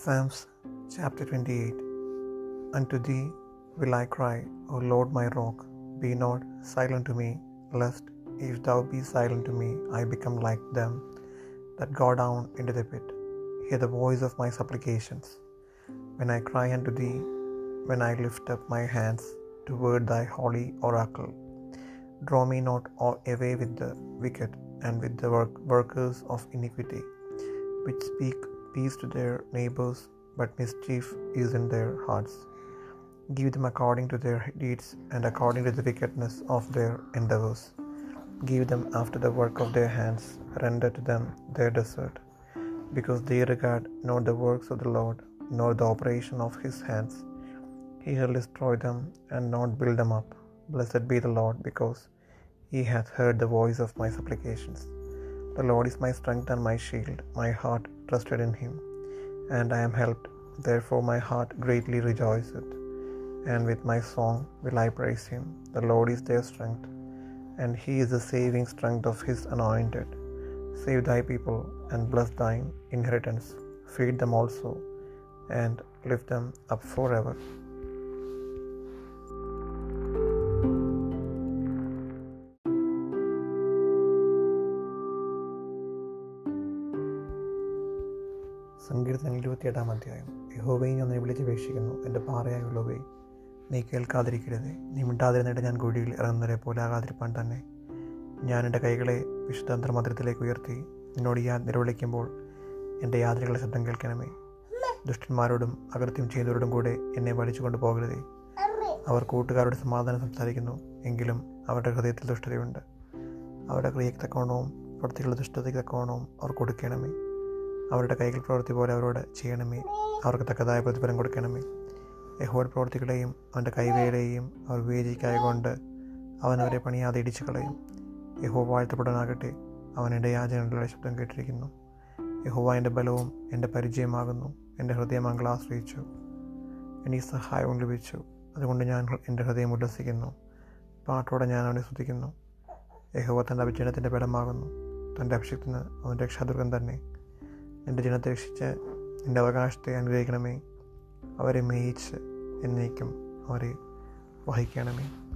Psalms chapter 28 Unto thee will I cry, O Lord my rock, be not silent to me, lest, if thou be silent to me, I become like them that go down into the pit. Hear the voice of my supplications. When I cry unto thee, when I lift up my hands toward thy holy oracle. Draw me not away with the wicked and with the work, workers of iniquity, which speak peace to their neighbors, but mischief is in their hearts. Give them according to their deeds and according to the wickedness of their endeavors. Give them after the work of their hands, render to them their desert, because they regard not the works of the Lord, nor the operation of his hands. He shall destroy them and not build them up. Blessed be the Lord, because he hath heard the voice of my supplications. The Lord is my strength and my shield. My heart trusted in him, and I am helped. Therefore my heart greatly rejoiceth, and with my song will I praise him. The Lord is their strength, and he is the saving strength of his anointed. Save thy people, and bless thine inheritance. Feed them also, and lift them up forever. സങ്കീർത്തനം ഇരുപത്തിയെട്ടാം അധ്യായം. യഹോബയെ ഞാൻ വിളിച്ചപേക്ഷിക്കുന്നു എന്റെ പാറയായുള്ളവേ നീ കേൾക്കാതിരിക്കരുതേ. നീ മിണ്ടാതിരുന്നിട്ട് ഞാൻ കുഴിയിൽ ഇറങ്ങുന്നവരെ പോലെ ആകാതിരിപ്പാൻ തന്നെ. ഞാൻ എന്റെ കൈകളെ വിശുദ്ധ ഉയർത്തി. നിന്നോട് ഞാൻ നിലവിളിക്കുമ്പോൾ എന്റെ യാത്രകളുടെ ശബ്ദം കേൾക്കണമേ. ദുഷ്ടന്മാരോടും അകൃത്യം ചെയ്യുന്നവരോടും കൂടെ എന്നെ വലിച്ചു പോകരുതേ. അവർ കൂട്ടുകാരോട് സമാധാനം സംസാരിക്കുന്നു എങ്കിലും അവരുടെ ഹൃദയത്തിൽ ദുഷ്ടതയുണ്ട്. അവരുടെ ക്രിയക്ക് തക്കോണവും പ്രവൃത്തികളുടെ ദുഷ്ടതയ്ക്ക് തക്കവണവും അവർ കൊടുക്കണമേ. അവരുടെ കൈകൾ പ്രവൃത്തി പോലെ അവരോട് ചെയ്യണമേ. അവർക്ക് തക്കതായ പ്രതിഫലം കൊടുക്കണമേ. യഹോയുടെ പ്രവൃത്തികളെയും അവന്റെ കൈവേലയെയും അവർ വിവേചിക്കായകൊണ്ട് അവൻ അവരെ പണിയാതെ ഇടിച്ചു കളയും. യഹോ വാഴ്ത്തപ്പെടാനാകട്ടെ അവൻ എന്റെ യാചനകളുടെ ശബ്ദം കേട്ടിരിക്കുന്നു. യഹോവ എന്റെ ബലവും എന്റെ പരിചയമാകുന്നു. എന്റെ ഹൃദയം അങ്കൾ ആശ്രയിച്ചു. എനിക്ക് സഹായവും ലഭിച്ചു. അതുകൊണ്ട് ഞാൻ എന്റെ ഹൃദയം ഉല്ലസിക്കുന്നു. പാട്ടോടെ ഞാൻ അവനെ സ്തുതിക്കുന്നു. യഹോവ തന്റെ അഭിജനത്തിന്റെ ബലമാകുന്നു. തന്റെ അഭിഷേകത്തിന് അവൻ രക്ഷാദുർഗം തന്നെ. എന്റെ ജനത്തെ രക്ഷിച്ച് എന്റെ അവകാശത്തെ അനുഗ്രഹിക്കണമേ. അവരെ മേയിച്ച് എന്നേക്കും അവരെ വഹിക്കണമേ.